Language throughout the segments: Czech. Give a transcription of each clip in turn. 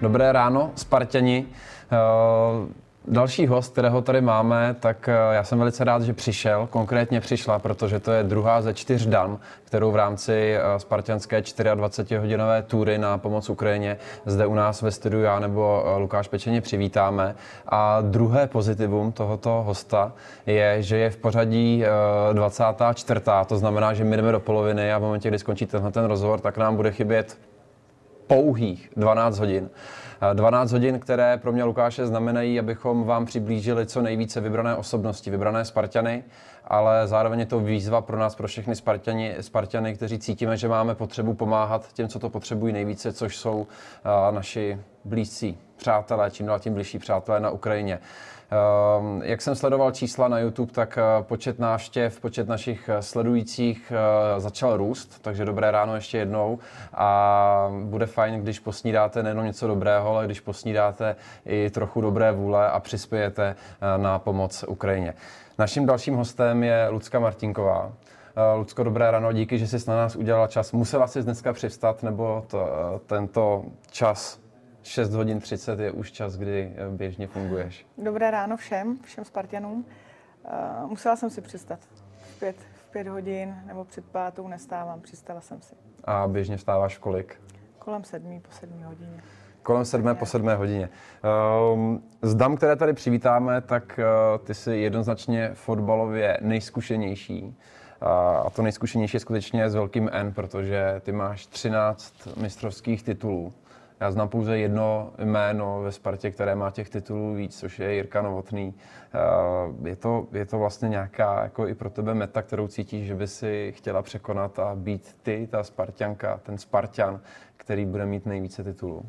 Dobré ráno, Spartani. Uh, Další host, kterého tady máme, tak eh, já jsem velice rád, že přišel, konkrétně přišla, protože to je druhá ze čtyř dam, kterou v rámci eh, spartianské 24-hodinové tury na pomoc Ukrajině zde u nás ve studiu já nebo eh, Lukáš Pečeně přivítáme. A druhé pozitivum tohoto hosta je, že je v pořadí 24. To znamená, že my jdeme do poloviny a v momentě, kdy skončí tenhle ten rozhovor, tak nám bude chybět pouhých 12 hodin. 12 hodin, které pro mě Lukáše znamenají, abychom vám přiblížili co nejvíce vybrané osobnosti, vybrané Spartany, ale zároveň je to výzva pro nás, pro všechny Spartany, Spartany kteří cítíme, že máme potřebu pomáhat těm, co to potřebují nejvíce, což jsou naši blízcí přátelé, čím dál tím blížší přátelé na Ukrajině. Ehm, jak jsem sledoval čísla na YouTube, tak eh, počet návštěv, počet našich eh, sledujících eh, začal růst, takže dobré ráno ještě jednou a bude fajn, když posnídáte nejenom něco dobrého, ale když posnídáte i trochu dobré vůle a přispějete na pomoc Ukrajině. Naším dalším hostem je Lucka Martinková. Lucko, dobré ráno, díky, že jsi na nás udělala čas. Musela jsi dneska přivstat, nebo to, tento čas 6 hodin 30 je už čas, kdy eh, běžně funguješ. Dobré ráno všem, všem Spartanům. Uh, musela jsem si přistat. V pět, v pět hodin nebo před pátou nestávám, přistala jsem si. A běžně vstáváš v kolik? Kolem sedmí, po sedmí hodině. Kolem sedmé po sedmé hodině. Um, z dam, které tady přivítáme, tak uh, ty jsi jednoznačně fotbalově nejzkušenější. A to nejzkušenější je skutečně s velkým N, protože ty máš 13 mistrovských titulů. Já znám pouze jedno jméno ve Spartě, které má těch titulů víc, což je Jirka Novotný. Eh, je to, je to vlastně nějaká jako i pro tebe meta, kterou cítíš, že by si chtěla překonat a být ty, ta Spartianka, ten Spartan, který bude mít nejvíce titulů?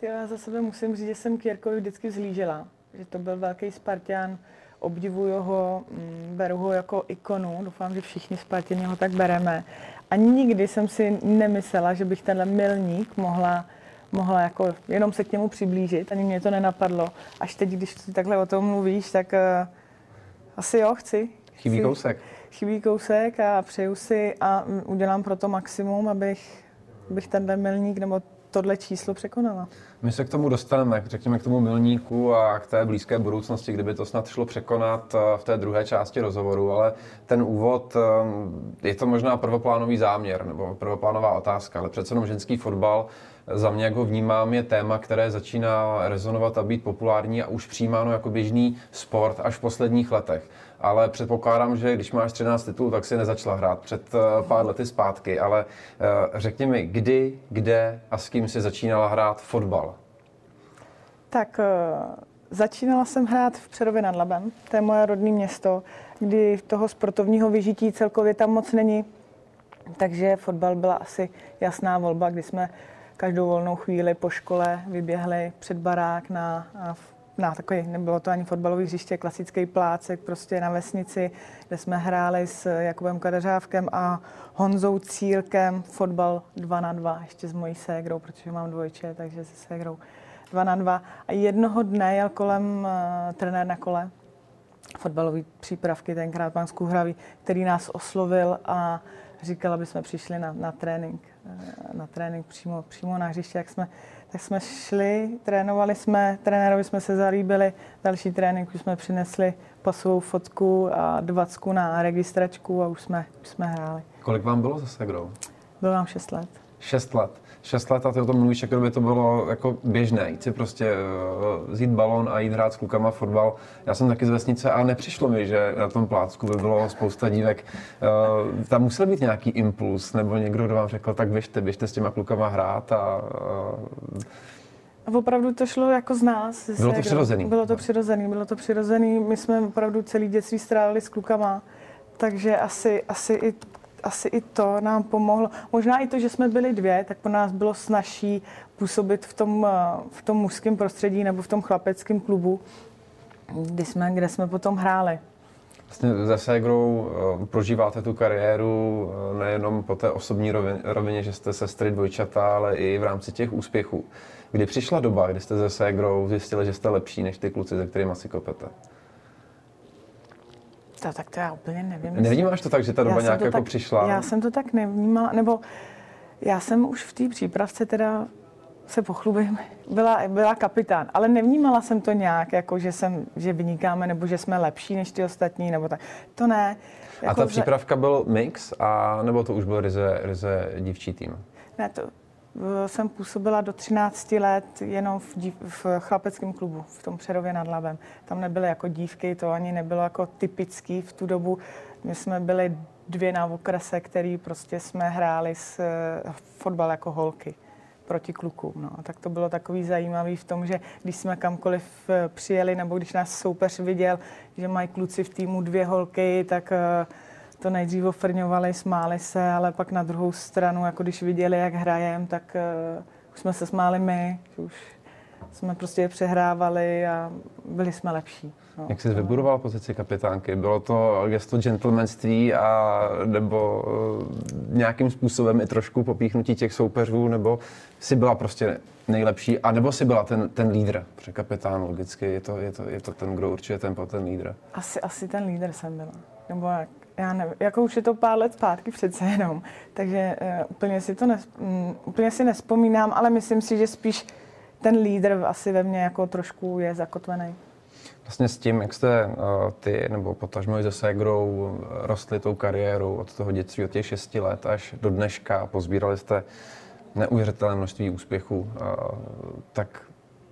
Ty, já za sebe musím říct, že jsem k Jirkovi vždycky vzlížela. Že to byl velký Spartan, obdivuju ho, mm, beru ho jako ikonu, doufám, že všichni Spartěni ho tak bereme. A nikdy jsem si nemyslela, že bych tenhle milník mohla mohla jako jenom se k němu přiblížit, ani mě to nenapadlo. Až teď, když ty takhle o tom mluvíš, tak uh, asi jo, chci. Chybí chci, kousek. Chybí kousek a přeju si a udělám pro to maximum, abych, abych ten milník nebo tohle číslo překonala. My se k tomu dostaneme, řekněme k tomu milníku a k té blízké budoucnosti, kdyby to snad šlo překonat eh, v té druhé části rozhovoru, ale ten úvod, eh, je to možná prvoplánový záměr nebo prvoplánová otázka, ale přece jenom ženský fotbal za mě, jak ho vnímám, je téma, které začíná rezonovat a být populární a už přijímáno jako běžný sport až v posledních letech. Ale předpokládám, že když máš 13 titulů, tak si nezačala hrát před eh, pár lety zpátky. Ale eh, řekni mi, kdy, kde a s kým si začínala hrát fotbal? Tak eh, začínala jsem hrát v Přerově nad Labem, to je moje rodné město, kdy toho sportovního vyžití celkově tam moc není. Takže fotbal byla asi jasná volba, kdy jsme každou volnou chvíli po škole vyběhli před barák na, na takový, nebylo to ani fotbalový hřiště, klasický plácek prostě na vesnici, kde jsme hráli s Jakubem Kadeřávkem a Honzou Cílkem fotbal 2 na 2, ještě s mojí ségrou, protože mám dvojče, takže se ségrou 2 na 2. A jednoho dne jel kolem uh, trenér na kole, fotbalový přípravky, tenkrát pan Skuhravý, který nás oslovil a říkal, aby jsme přišli na, na trénink na trénink přímo, přímo na hřiště, jak jsme, tak jsme šli, trénovali jsme, trenérovi jsme se zalíbili, další trénink už jsme přinesli pasovou fotku a dvacku na registračku a už jsme, už jsme hráli. Kolik vám bylo za Segrou? Bylo nám 6 let. 6 let. 6 let a ty o tom mluvíš, jako by to bylo jako běžné, jít si prostě uh, vzít balon a jít hrát s klukama fotbal. Já jsem taky z vesnice a nepřišlo mi, že na tom plácku by bylo spousta dívek. Uh, tam musel být nějaký impuls, nebo někdo, kdo vám řekl, tak běžte, běžte s těma klukama hrát a uh, a opravdu to šlo jako z nás. Bylo to přirozený. Bylo to přirozený, bylo to přirozený. My jsme opravdu celý dětství strávili s klukama, takže asi, asi i asi i to nám pomohlo. Možná i to, že jsme byli dvě, tak pro nás bylo snažší působit v tom, eh, v tom mužském prostředí nebo v tom chlapeckém klubu, kde jsme, kde jsme potom hráli. Vlastně Segrou eh, prožíváte tu kariéru eh, nejenom po té osobní rovině, že jste sestry dvojčata, ale i v rámci těch úspěchů. Kdy přišla doba, kdy jste se Segrou zjistili, že jste lepší než ty kluci, se kterými si kopete? To, tak to já úplně nevím. Nevnímáš to tak, že ta doba nějak jako tak, přišla? Já jsem to tak nevnímala, nebo já jsem už v té přípravce teda se pochlubím, byla, byla kapitán, ale nevnímala jsem to nějak, jako že, jsem, že vynikáme, nebo že jsme lepší než ty ostatní, nebo tak. To ne. Jako, a ta přípravka byl mix, a nebo to už byl ryze, ryze dívčí tým? Ne, to jsem působila do 13 let jenom v, dív, v chlapeckém klubu, v tom Přerově nad Labem. Tam nebyly jako dívky, to ani nebylo jako typický v tu dobu. My jsme byli dvě na okrese, který prostě jsme hráli s uh, fotbal jako holky proti klukům. No. Tak to bylo takový zajímavý v tom, že když jsme kamkoliv eh, přijeli, nebo když nás soupeř viděl, že mají kluci v týmu dvě holky, tak uh, to nejdřív ofrňovali, smáli se, ale pak na druhou stranu, jako když viděli, jak hrajem, tak uh, už jsme se smáli my, už jsme prostě přehrávali a byli jsme lepší. No. Jak jsi vybudoval pozici kapitánky? Bylo to gesto gentlemanství a nebo uh, nějakým způsobem i trošku popíchnutí těch soupeřů, nebo si byla prostě nejlepší, a nebo si byla ten, ten lídr, protože kapitán logicky je to, je, to, je to ten, kdo určuje tempo, ten lídr. Asi, asi ten lídr jsem byla. Nebo jak, já nevím, jako už je to pár let zpátky přece jenom, takže uh, úplně, si to nes, um, úplně si nespomínám, ale myslím si, že spíš ten lídr asi ve mně jako trošku je zakotvený. Vlastně s tím, jak jste uh, ty nebo potažmo se Segrou rostli tou kariérou od toho dětství, od těch šesti let až do dneška, pozbírali jste neuvěřitelné množství úspěchů, uh, tak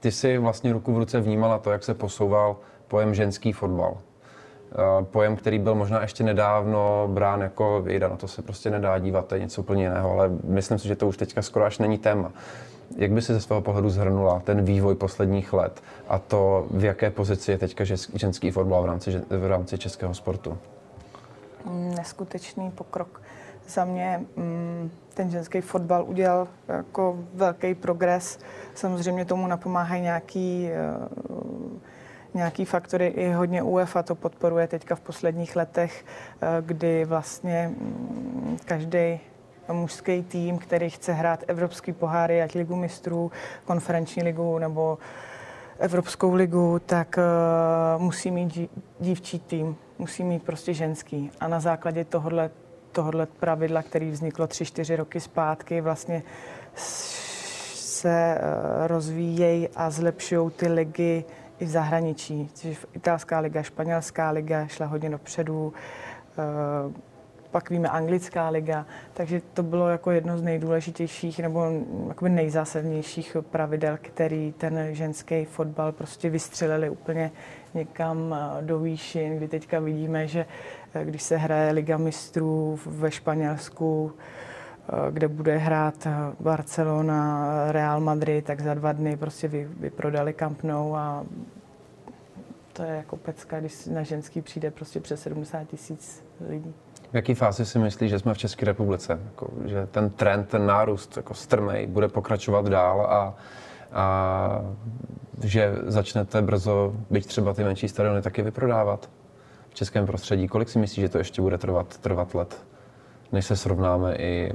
ty si vlastně ruku v ruce vnímala to, jak se posouval pojem ženský fotbal. Uh, pojem, který byl možná ještě nedávno brán jako věda, na to se prostě nedá dívat, to je něco úplně jiného, ale myslím si, že to už teďka skoro až není téma. Jak by si ze svého pohledu zhrnula ten vývoj posledních let a to, v jaké pozici je teďka ženský fotbal v rámci, v rámci českého sportu? Neskutečný pokrok. Za mě mm, ten ženský fotbal udělal jako velký progres. Samozřejmě tomu napomáhají nějaký, eh, nějaký faktory. I hodně UEFA to podporuje teďka v posledních letech, eh, kdy vlastně mm, každý mužský tým, který chce hrát evropský poháry, ať ligu mistrů, konferenční ligu nebo Evropskou ligu, tak uh, musí mít dívčí tým, musí mít prostě ženský. A na základě tohohle, tohohle pravidla, který vzniklo tři, čtyři roky zpátky, vlastně se uh, rozvíjejí a zlepšují ty ligy i v zahraničí. Což italská liga, španělská liga šla hodně dopředu. Uh, pak víme anglická liga, takže to bylo jako jedno z nejdůležitějších nebo jakoby nejzásadnějších pravidel, který ten ženský fotbal prostě vystřelili úplně někam eh, do výšin, kdy teďka vidíme, že eh, když se hraje Liga mistrů ve Španělsku, eh, kde bude hrát Barcelona, Real Madrid, tak za dva dny prostě vy, vyprodali Camp Nou a to je jako pecka, když na ženský přijde prostě přes 70 tisíc lidí. V jaký fázi si myslíš, že jsme v České republice? Jako, že ten trend, ten nárůst jako strmej bude pokračovat dál a, a že začnete brzo, byť třeba ty menší stadiony, taky vyprodávat v českém prostředí. Kolik si myslíš, že to ještě bude trvat, trvat let, než se srovnáme i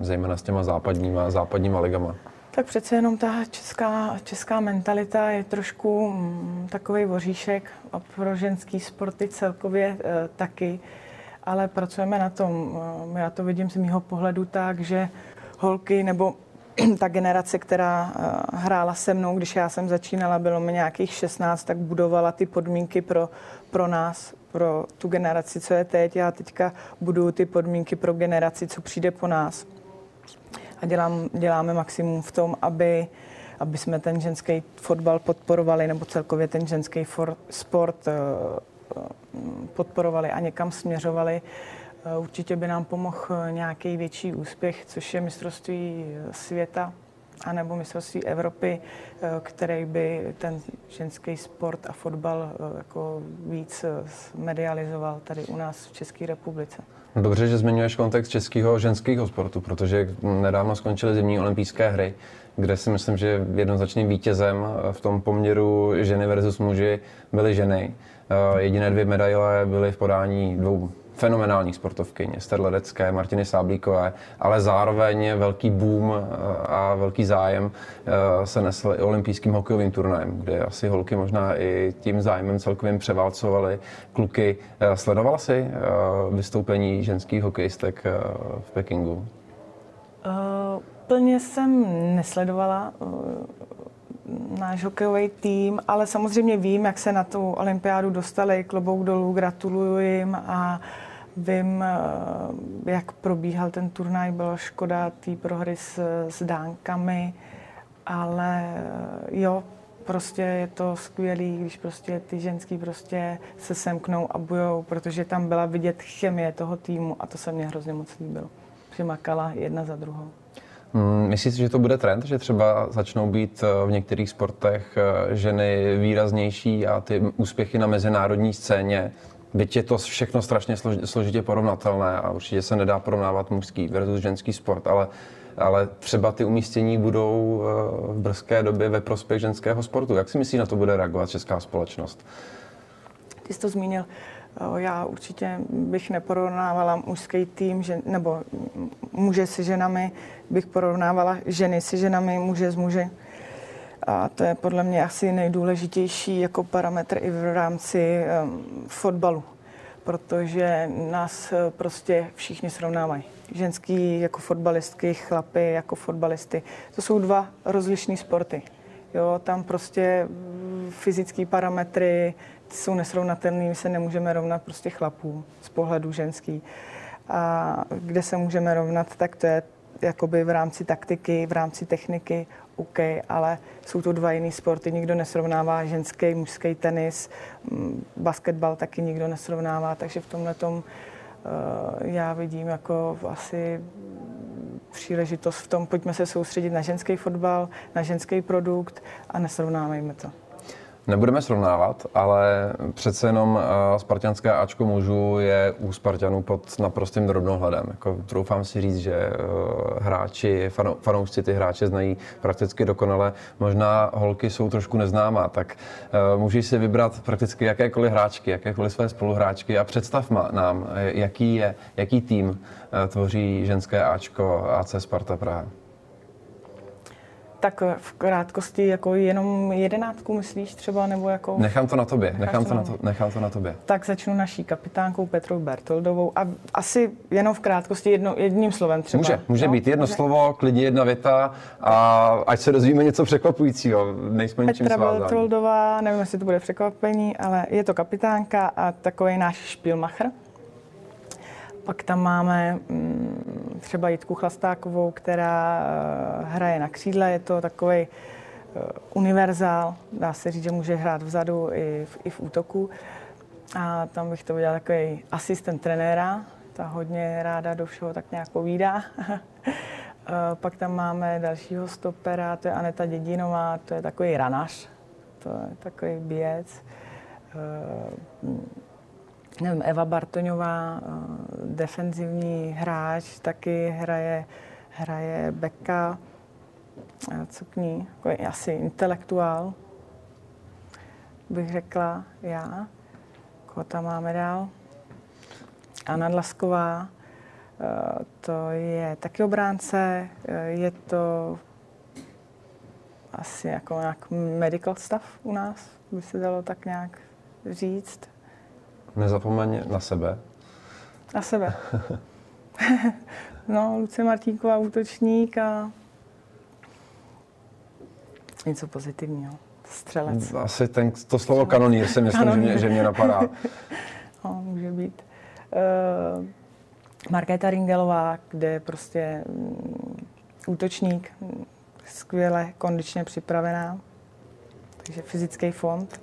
zejména s těma západníma, západníma ligama? Tak přece jenom ta česká, česká mentalita je trošku mm, takový voříšek a pro ženský sporty celkově e, taky ale pracujeme na tom. Eh, já to vidím z mého pohledu tak, že holky nebo ta generace, která eh, hrála se mnou, když já jsem začínala, bylo mi nějakých 16, tak budovala ty podmínky pro, pro nás, pro tu generaci, co je teď. Já teďka buduju ty podmínky pro generaci, co přijde po nás. A dělám, děláme maximum v tom, aby, aby jsme ten ženský fotbal podporovali, nebo celkově ten ženský for, sport eh, podporovali a někam směřovali. Eh, určitě by nám pomohl eh, nějaký větší úspěch, což je mistrovství eh, světa anebo mistrovství Evropy, který by ten ženský sport a fotbal jako víc medializoval tady u nás v České republice. Dobře, že zmiňuješ kontext českého ženského sportu, protože nedávno skončily zimní olympijské hry, kde si myslím, že jednoznačným vítězem v tom poměru ženy versus muži byly ženy. Eh, jediné dvě medaile byly v podání dvou fenomenálních sportovkyň, Ester Ledecké, Martiny Sáblíkové, ale zároveň velký boom eh, a velký zájem eh, se nesl i olympijským hokejovým turnajem, kde asi holky možná i tím zájmem celkovým převálcovaly kluky. Sledovala jsi vystoupení ženských hokejistek v Pekingu? Uh Úplně jsem nesledovala uh, náš hokejový tým, ale samozřejmě vím, jak se na tu olympiádu dostali, klobouk dolů, gratuluju jim a vím, uh, jak probíhal ten turnaj, byla škoda té prohry s, s dánkami, ale uh, jo, prostě je to skvělý, když prostě ty ženský prostě se semknou a bujou, protože tam byla vidět chemie toho týmu a to se mně hrozně moc líbilo. Že makala jedna za druhou. Hmm, myslíš že to bude trend, že třeba začnou být eh, v některých sportech eh, ženy výraznější a ty úspěchy na mezinárodní scéně, byť je to všechno strašně složitě porovnatelné a určitě se nedá porovnávat mužský versus ženský sport, ale ale třeba ty umístění budou eh, v brzké době ve prospěch ženského sportu. Jak si myslíš, na to bude reagovat česká společnost? Ty jsi to zmínil. Eh, já určitě bych neporovnávala mužský tým, že, nebo muže se ženami, bych porovnávala ženy se ženami, muže s muži. A to je podle mě asi nejdůležitější jako parametr i v rámci fotbalu, protože nás prostě všichni srovnávají ženský jako fotbalistky, chlapy jako fotbalisty. To jsou dva rozlišné sporty. Jo, tam prostě fyzické parametry jsou nesrovnatelné, my se nemůžeme rovnat prostě chlapům z pohledu ženský. A kde se můžeme rovnat, tak to je jakoby v rámci taktiky, v rámci techniky, OK, ale jsou to dva jiný sporty. Nikdo nesrovnává ženský, mužský tenis, basketbal taky nikdo nesrovnává, takže v tomhle tom Eh, já vidím jako asi příležitost v tom, pojďme se soustředit na ženský fotbal, na ženský produkt a nesrovnávejme to. Nebudeme srovnávat, ale přece jenom uh, spartianské Ačko mužů je u Spartanů pod naprostým drobnohledem. Jako, troufám si říct, že uh, hráči, fano, fanoušci ty hráče znají prakticky dokonale. Možná holky jsou trošku neznámá, tak uh, můžeš si vybrat prakticky jakékoliv hráčky, jakékoliv své spoluhráčky a představ nám, jaký, je, jaký tým tvoří ženské Ačko AC Sparta Praha. Tak v krátkosti jako jenom jedenáctku myslíš třeba, nebo jako... Nechám to na tobě, nechám to na, to, nechám to na tobě. Tak začnu naší kapitánkou Petrou Bertoldovou a asi jenom v krátkosti jedno, jedním slovem třeba. Může, může no? být jedno může. slovo, klidně jedna věta a ať se dozvíme něco překvapujícího, nejsme Petra ničím svázáni. Bertoldová, nevím, jestli to bude překvapení, ale je to kapitánka a takový náš špilmacher. Pak tam máme mm, třeba Jitku Chlastákovou, která eh, hraje na křídle. Je to takový eh, univerzál. Dá se říct, že může hrát vzadu i v, i v útoku. A tam bych to udělal takový asistent trenéra. Ta hodně ráda do všeho tak nějak povídá. Pak tam máme dalšího stopera, to je Aneta Dědinová, to je takový ranař, to je takový běc. Nevím, Eva Bartoňová, eh, defenzivní hráč, taky hraje, hraje beka, eh, co k ní, jako asi intelektuál, bych řekla já. Koho tam máme dál? Anna Dlasková, eh, to je taky obránce, je to asi jako nějak medical staff u nás, by se dalo tak nějak říct. Nezapomeň na sebe. Na sebe. no, Lucie Martínková útočník a něco pozitivního. Střelec. Asi ten, to slovo kanonýr si myslím, kanonýr. Že, mě, že mě napadá. no, může být. Uh, Markéta Ringelová, kde je prostě um, útočník, skvěle kondičně připravená, takže fyzický fond.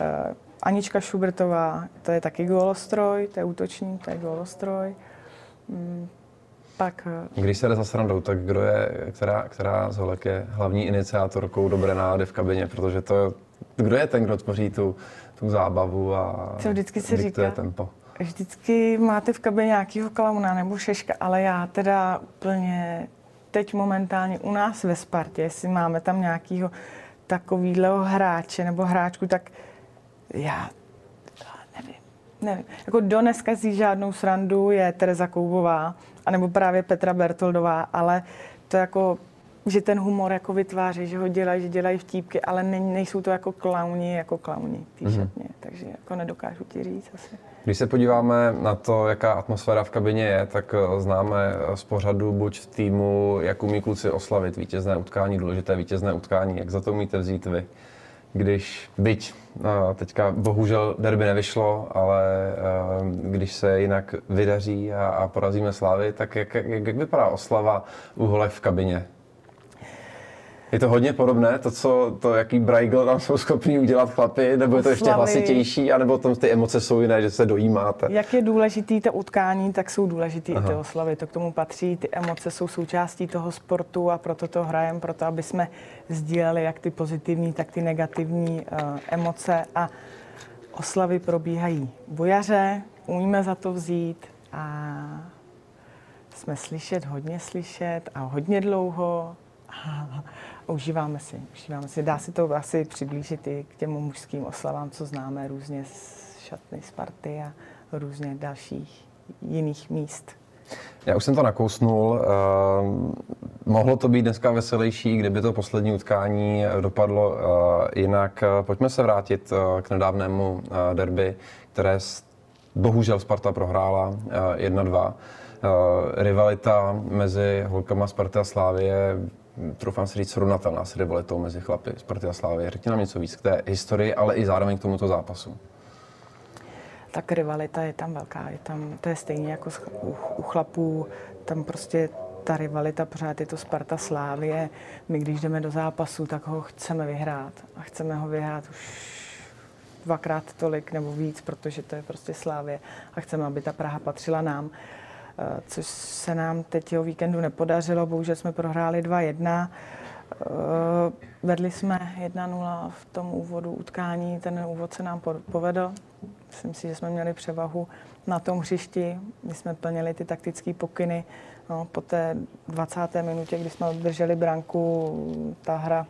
Uh, Anička Šubertová, to je taky golostroj, to je útočník, to je golostroj. Mm, pak... Eh, Když se jde za srandou, tak kdo je, která, která z holek je hlavní iniciátorkou dobré nálady v kabině, protože to, kdo je ten, kdo tvoří tu, tu zábavu a Co vždycky se říká, tempo? Vždycky máte v kabině nějakého klauna nebo šeška, ale já teda úplně teď momentálně u nás ve Spartě, jestli máme tam nějakého takového hráče nebo hráčku, tak já nevím, nevím. Jako do dneska si žádnou srandu je Tereza Koubová, anebo právě Petra Bertoldová, ale to jako že ten humor jako vytváří, že ho dělají, že dělají vtípky, ale ne, nejsou to jako klauni, jako klauni tý mm-hmm. takže jako nedokážu ti říct asi. Když se podíváme na to, jaká atmosféra v kabině je, tak eh, známe z pořadu buď v týmu, jak umí kluci oslavit vítězné utkání, důležité vítězné utkání, jak za to umíte vzít vy? Když, byť no, teďka bohužel derby nevyšlo, ale uh, když se jinak vydaří a, a porazíme Slávy, tak jak, jak, jak vypadá oslava u v kabině? Je to hodně podobné, to, co, to jaký brajgl tam jsou schopní udělat chlapi, nebo je to ještě hlasitější, anebo tam ty emoce jsou jiné, že se dojímáte? Jak je důležitý to utkání, tak jsou důležitý Aha. i ty oslavy. To k tomu patří, ty emoce jsou součástí toho sportu a proto to hrajeme, proto aby jsme sdíleli jak ty pozitivní, tak ty negativní uh, emoce a oslavy probíhají bojaře, umíme za to vzít a jsme slyšet, hodně slyšet a hodně dlouho. Užíváme si, užíváme si. Dá si to asi přiblížit i k těm mužským oslavám, co známe různě z šatny Sparty a různě dalších jiných míst. Já už jsem to nakousnul. Uh, mohlo to být dneska veselější, kdyby to poslední utkání dopadlo uh, jinak. Pojďme se vrátit uh, k nedávnému uh, derby, které bohužel Sparta prohrála uh, 1-2. Uh, rivalita mezi holkama Sparty a Slávie troufám si říct, srovnatelná s rivalitou mezi chlapy Sparty a Slávy. Řekni nám něco víc k té historii, ale i zároveň k tomuto zápasu. Tak rivalita je tam velká. Je tam, to je stejně jako u, chlapů. Tam prostě ta rivalita pořád je to Sparta Slávie. My když jdeme do zápasu, tak ho chceme vyhrát. A chceme ho vyhrát už dvakrát tolik nebo víc, protože to je prostě Slávě. A chceme, aby ta Praha patřila nám. Eh, což se nám teď o víkendu nepodařilo. Bohužel jsme prohráli 2-1. Eh, vedli jsme 1-0 v tom úvodu utkání, ten úvod se nám povedl. Myslím si, že jsme měli převahu na tom hřišti, my jsme plnili ty taktické pokyny. No, po té 20. minutě, kdy jsme drželi branku, ta hra,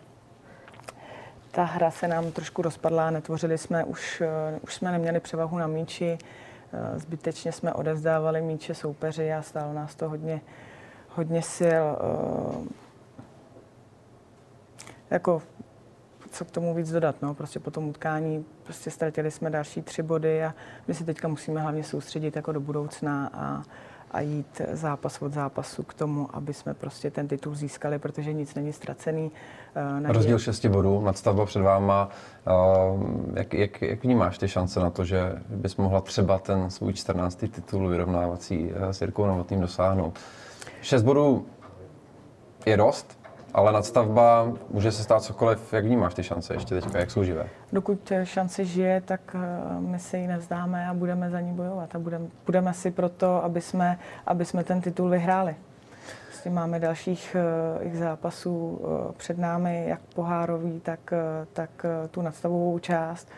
ta hra se nám trošku rozpadla, netvořili jsme, už, eh, už jsme neměli převahu na míči. Eh, zbytečně jsme odevzdávali míče soupeři a stálo nás to hodně, hodně sil. Eh, jako, co k tomu víc dodat, no, prostě po tom utkání prostě ztratili jsme další tři body a my si teďka musíme hlavně soustředit jako do budoucna a, a jít zápas od zápasu k tomu, aby jsme prostě ten titul získali, protože nic není ztracený. Uh, Rozdíl šesti bodů, nadstavba před váma. Uh, jak, jak, jak vnímáš ty šance na to, že bys mohla třeba ten svůj 14. titul vyrovnávací uh, s Jirkou Novotným dosáhnout? Šest bodů je dost, ale nadstavba může se stát cokoliv. Jak vnímáš ty šance ještě teďka, jak jsou živé? Dokud šance žije, tak eh, my se ji nevzdáme a budeme za ní bojovat. A budeme, budeme si proto, aby jsme, aby jsme ten titul vyhráli. Prostě máme dalších uh, zápasů uh, před námi, jak pohárový, tak, uh, tak uh, tu nadstavovou část.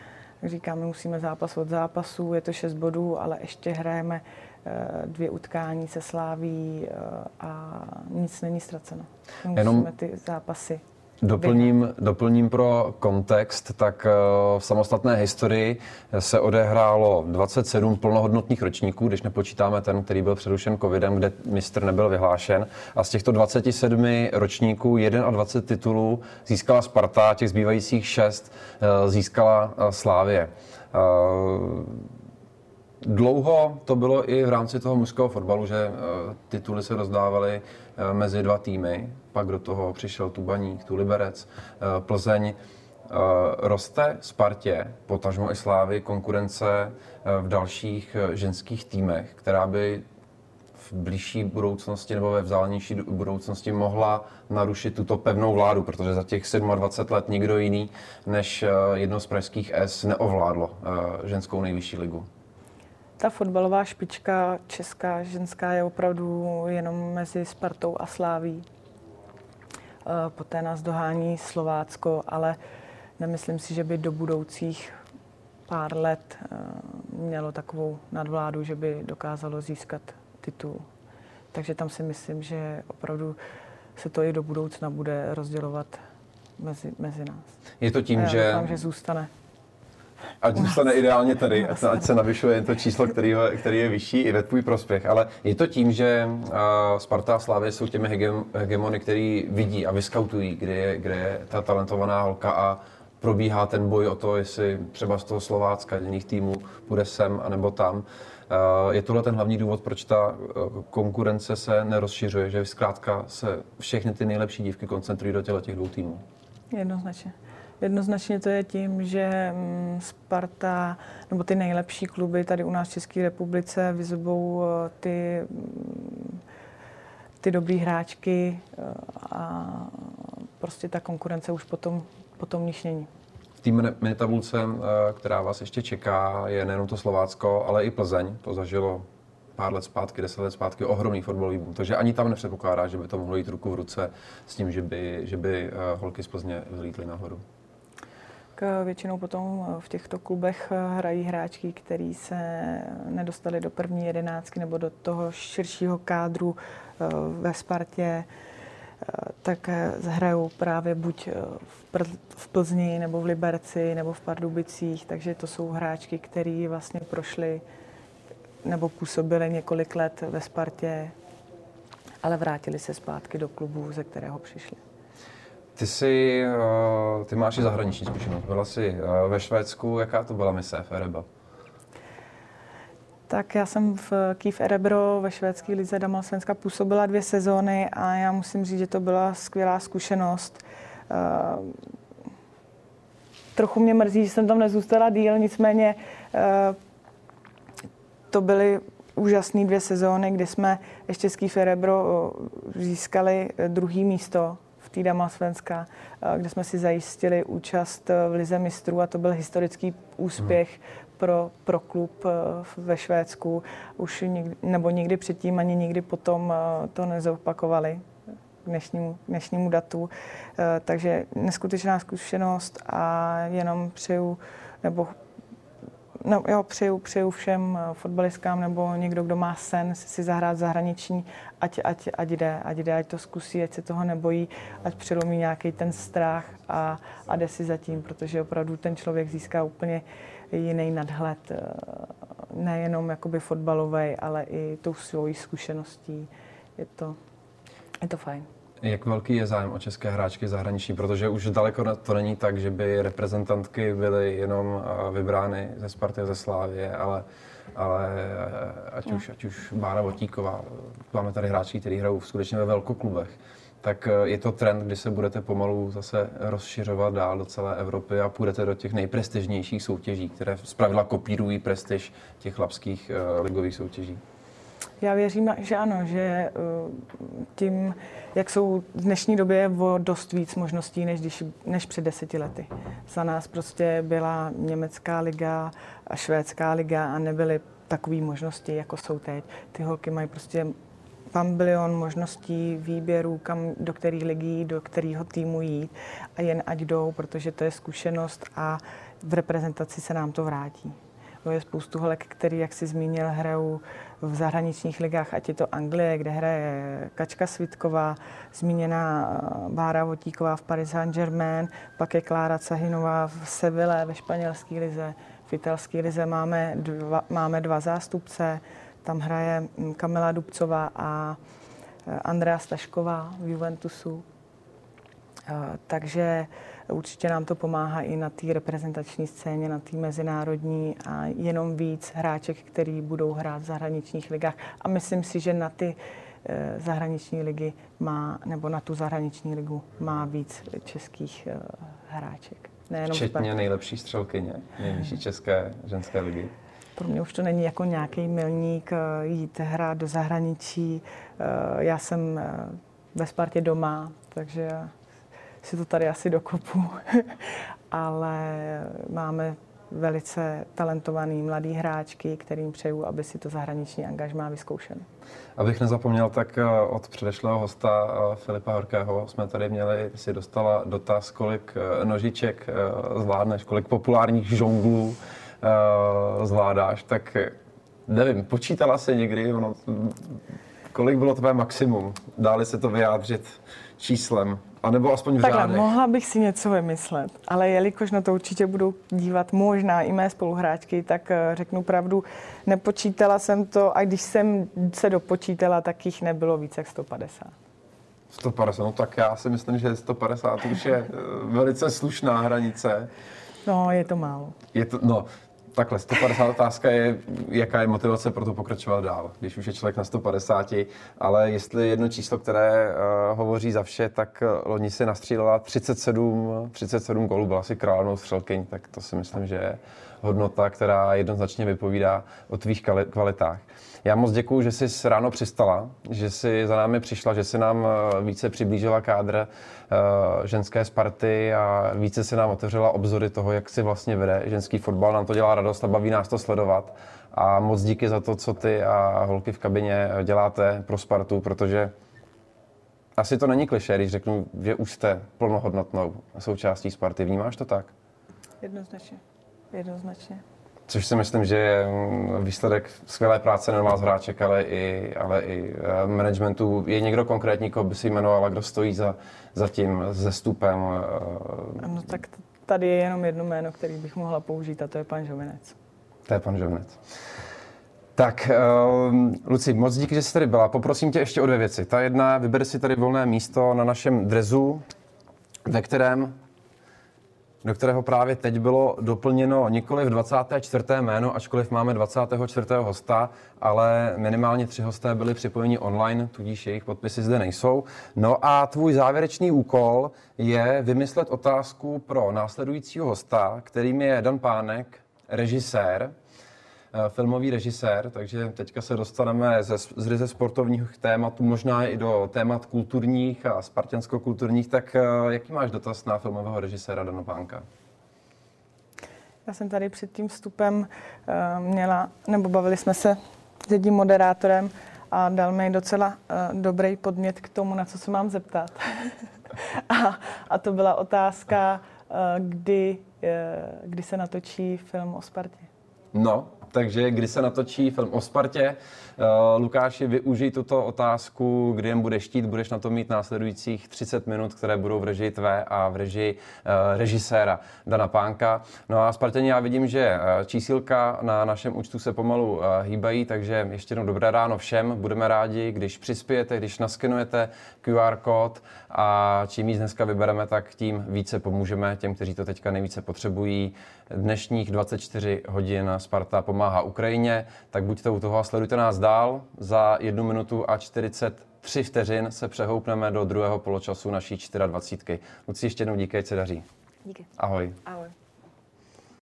Říkám, my musíme zápas od zápasu, je to 6 bodů, ale ještě hrajeme Eh, dvě utkání se sláví eh, a nic není ztraceno. Musíme Jenom ty zápasy Doplním, doplním pro kontext, tak eh, v samostatné historii se odehrálo 27 plnohodnotných ročníků, když nepočítáme ten, který byl přerušen covidem, kde mistr nebyl vyhlášen. A z těchto 27 ročníků 21 titulů získala Sparta, těch zbývajících 6 získala Slávě. Dlouho to bylo i v rámci toho mužského fotbalu, že uh, tituly se rozdávaly uh, mezi dva týmy. Pak do toho přišel tu Baník, tu Liberec, uh, Plzeň. Roste Spartě, potažmo i Slávy, konkurence v dalších ženských týmech, která by v blížší budoucnosti nebo ve vzdálenější budoucnosti mohla narušit tuto pevnou vládu, protože za těch 27 let nikdo jiný než jedno z pražských S neovládlo ženskou nejvyšší ligu ta fotbalová špička česká, ženská je opravdu jenom mezi Spartou a Sláví. Eh, poté nás dohání Slovácko, ale nemyslím si, že by do budoucích pár let eh, mělo takovou nadvládu, že by dokázalo získat titul. Takže tam si myslím, že opravdu se to i do budoucna bude rozdělovat mezi, mezi nás. Je to tím, že... Doufám, že zůstane Ať zůstane ideálně tady, ať se navyšuje jen to číslo, který, který je vyšší i ve tvůj prospěch. Ale je to tím, že Sparta a Slávě jsou těmi hegem, hegemony, který vidí a vyskautují, kde je, kde je ta talentovaná holka a probíhá ten boj o to, jestli třeba z toho Slovácka, jiných týmů, půjde sem anebo tam. Je tohle ten hlavní důvod, proč ta eh, konkurence se nerozšiřuje, že zkrátka se všechny ty nejlepší dívky koncentrují do těla těch dvou týmů? Jednoznačně. Jednoznačně to je tím, že mm, Sparta nebo ty nejlepší kluby tady u nás v České republice vyzobou eh, ty, mm, ty dobrý hráčky a prostě ta konkurence už potom, potom niž není. V té minitabulce, eh, která vás ještě čeká, je nejenom to Slovácko, ale i Plzeň. To zažilo pár let zpátky, deset let zpátky, ohromný fotbalový boom. Takže ani tam nepředpokládá, že by to mohlo jít ruku v ruce s tím, že by, že by eh, holky z Plzně vylítly nahoru. K většinou potom v těchto klubech eh, hrají hráčky, který se nedostali do první jedenáctky nebo do toho širšího kádru ve Spartě tak hrajou právě buď eh, v Plzni, nebo v Liberci, nebo v Pardubicích, takže to jsou hráčky, které vlastně prošly nebo působily několik let ve Spartě, ale vrátili se zpátky do klubu, ze kterého přišli. Ty jsi, eh, ty máš i zahraniční zkušenost. Byla jsi eh, ve Švédsku, jaká to byla mise FRB? Tak já jsem v Kiev Erebro ve švédské lize Damal Svenska působila dvě sezóny a já musím říct, že to byla skvělá zkušenost. Uh, trochu mě mrzí, že jsem tam nezůstala díl, nicméně to byly úžasné dvě sezóny, kdy jsme ještě z Kiev Erebro získali druhý místo Damal Svenska, kde jsme si zajistili účast v Lize mistrů a to byl historický úspěch pro, pro klub eh, ve Švédsku. Už nikdy, nebo nikdy předtím, ani nikdy potom eh, to nezopakovali k dnešnímu, dnešnímu datu. Eh, takže neskutečná zkušenost a jenom přeju, nebo no, jo, přeju, přeju všem fotbalistkám nebo někdo, kdo má sen si zahrát zahraniční, ať, ať, ať jde, ať jde, ať to zkusí, ať se toho nebojí, ať přelomí nějaký ten strach a, a jde si zatím, protože opravdu ten člověk získá úplně jiný nadhled, eh, nejenom jakoby fotbalový, ale i tou svojí zkušeností. Je to, je to fajn. Jak velký je zájem o české hráčky zahraniční? Protože už daleko to není tak, že by reprezentantky byly jenom eh, vybrány ze Sparty ze Slávě, ale, ale eh, ať, už, ať už Bára Votíková, máme tady hráčky, kteří hrajou skutečně ve velkoklubech tak eh, je to trend, kdy se budete pomalu zase rozšiřovat dál do celé Evropy a půjdete do těch nejprestižnějších soutěží, které zpravidla kopírují prestiž těch chlapských ligových soutěží. Já věřím, že ano, že eh, tím, jak jsou v dnešní době o dost víc možností, než, když, než před deseti lety. Za nás prostě byla německá liga a švédská liga a nebyly takové možnosti, jako jsou teď. Ty holky mají prostě pambilion možností výběrů, kam, do kterých ligy, do kterého týmu jít a jen ať jdou, protože to je zkušenost a v reprezentaci se nám to vrátí. Je spoustu holek, který, jak si zmínil, hrajou v zahraničních ligách, ať je to Anglie, kde hraje Kačka Svitková, zmíněná eh, Bára Votíková v Paris Saint-Germain, pak je Klára Cahinová v Seville ve španělské lize, v italské lize máme dva, máme dva zástupce, tam hraje mm, Kamila Dubcová a e, Andrea Stašková v Juventusu. E, takže určitě nám to pomáhá i na té reprezentační scéně, na té mezinárodní a jenom víc hráček, který budou hrát v zahraničních ligách. A myslím si, že na ty e, zahraniční ligy má, nebo na tu zahraniční ligu má víc českých hráček. Nejenom Včetně nejlepší střelkyně nejvyšší české ženské ligy pro mě už to není jako nějaký milník eh, jít hrát do zahraničí. Eh, já jsem eh, ve Spartě doma, takže si to tady asi dokopu. Ale máme velice talentovaný mladý hráčky, kterým přeju, aby si to zahraniční angažmá vyzkoušeli. Abych nezapomněl, tak od předešlého hosta Filipa Horkého jsme tady měli, si dostala dotaz, kolik nožiček zvládneš, kolik populárních žonglů zvládáš, tak nevím, počítala se někdy, ono, Kolik bylo tvé maximum? Dáli se to vyjádřit číslem? A nebo aspoň v Takhle, řádech? mohla bych si něco vymyslet, ale jelikož na to určitě budou dívat možná i mé spoluhráčky, tak eh, řeknu pravdu, nepočítala jsem to a když jsem se dopočítala, tak jich nebylo více jak 150. 150, no tak já si myslím, že 150 už je eh, velice slušná hranice. No, je to málo. Je to, no, takhle, 150 otázka je, jaká je motivace pro to pokračovat dál, když už je člověk na 150, ale jestli jedno číslo, které uh, hovoří za vše, tak uh, loni si nastřílela 37, 37 gólů, byla si královnou střelkyň, tak to si myslím, že je hodnota, která jednoznačně vypovídá o tvých kvalitách. Já moc děkuji, že jsi ráno přistala, že jsi za námi přišla, že jsi nám eh, více přiblížila kádr uh, ženské Sparty a více si nám otevřela obzory toho, jak si vlastně vede ženský fotbal. Nám to dělá radost a baví nás to sledovat. A moc díky za to, co ty a holky v kabině děláte pro Spartu, protože asi to není kliše, když řeknu, že už jste plnohodnotnou součástí Sparty. Vnímáš to tak? Jednoznačně. Jednoznačně. Což si myslím, že je mm, výsledek skvělé práce nejen vás hráček, ale i, ale i eh, managementu. Je někdo konkrétní, koho by si jmenovala, kdo stojí za, za tím zestupem? No tak tady je jenom jedno jméno, který bych mohla použít a to je pan Žovinec. To je pan Žovinec. Tak, uh, Luci, moc díky, že jsi tady byla. Poprosím tě ještě o dvě věci. Ta jedna, vyber si tady volné místo na našem drezu, ve kterém do kterého právě teď bylo doplněno nikoli v 24. jméno, ačkoliv máme 24. hosta, ale minimálně tři hosté byli připojeni online, tudíž jejich podpisy zde nejsou. No a tvůj závěrečný úkol je vymyslet otázku pro následujícího hosta, kterým je Dan Pánek, režisér, filmový režisér, takže teďka se dostaneme ze, z ryze sportovních tématů, možná i do témat kulturních a spartiansko-kulturních, tak eh, jaký máš dotaz na filmového režiséra Dana Pánka? Já jsem tady před tím vstupem uh, měla, nebo bavili jsme se s jedním moderátorem a dal mi docela dobrý podmět k tomu, na co se mám zeptat. a, a to byla otázka, kdy, kdy se natočí film o Spartě. No, takže kdy se natočí film o Spartě. Uh, Lukáši, využij tuto otázku, kdy jen budeš štít, budeš na to mít následujících 30 minut, které budou v režii tvé a v režii uh, režiséra Dana Pánka. No a Spartěni, já vidím, že uh, čísilka na našem účtu se pomalu hýbají, takže ještě jednou dobré ráno všem. Budeme rádi, když přispějete, když naskenujete QR kód a čím víc dneska vybereme, tak tím více pomůžeme těm, kteří to teďka nejvíce potřebují. Dnešních 24 hodin Sparta pomáhá Ukrajině, tak buďte u toho a sledujte nás dál. Za jednu minutu a 43 vteřin se přehoupneme do druhého poločasu naší 24. Luci, ještě jednou díky, se daří. Díky. Ahoj. Ahoj.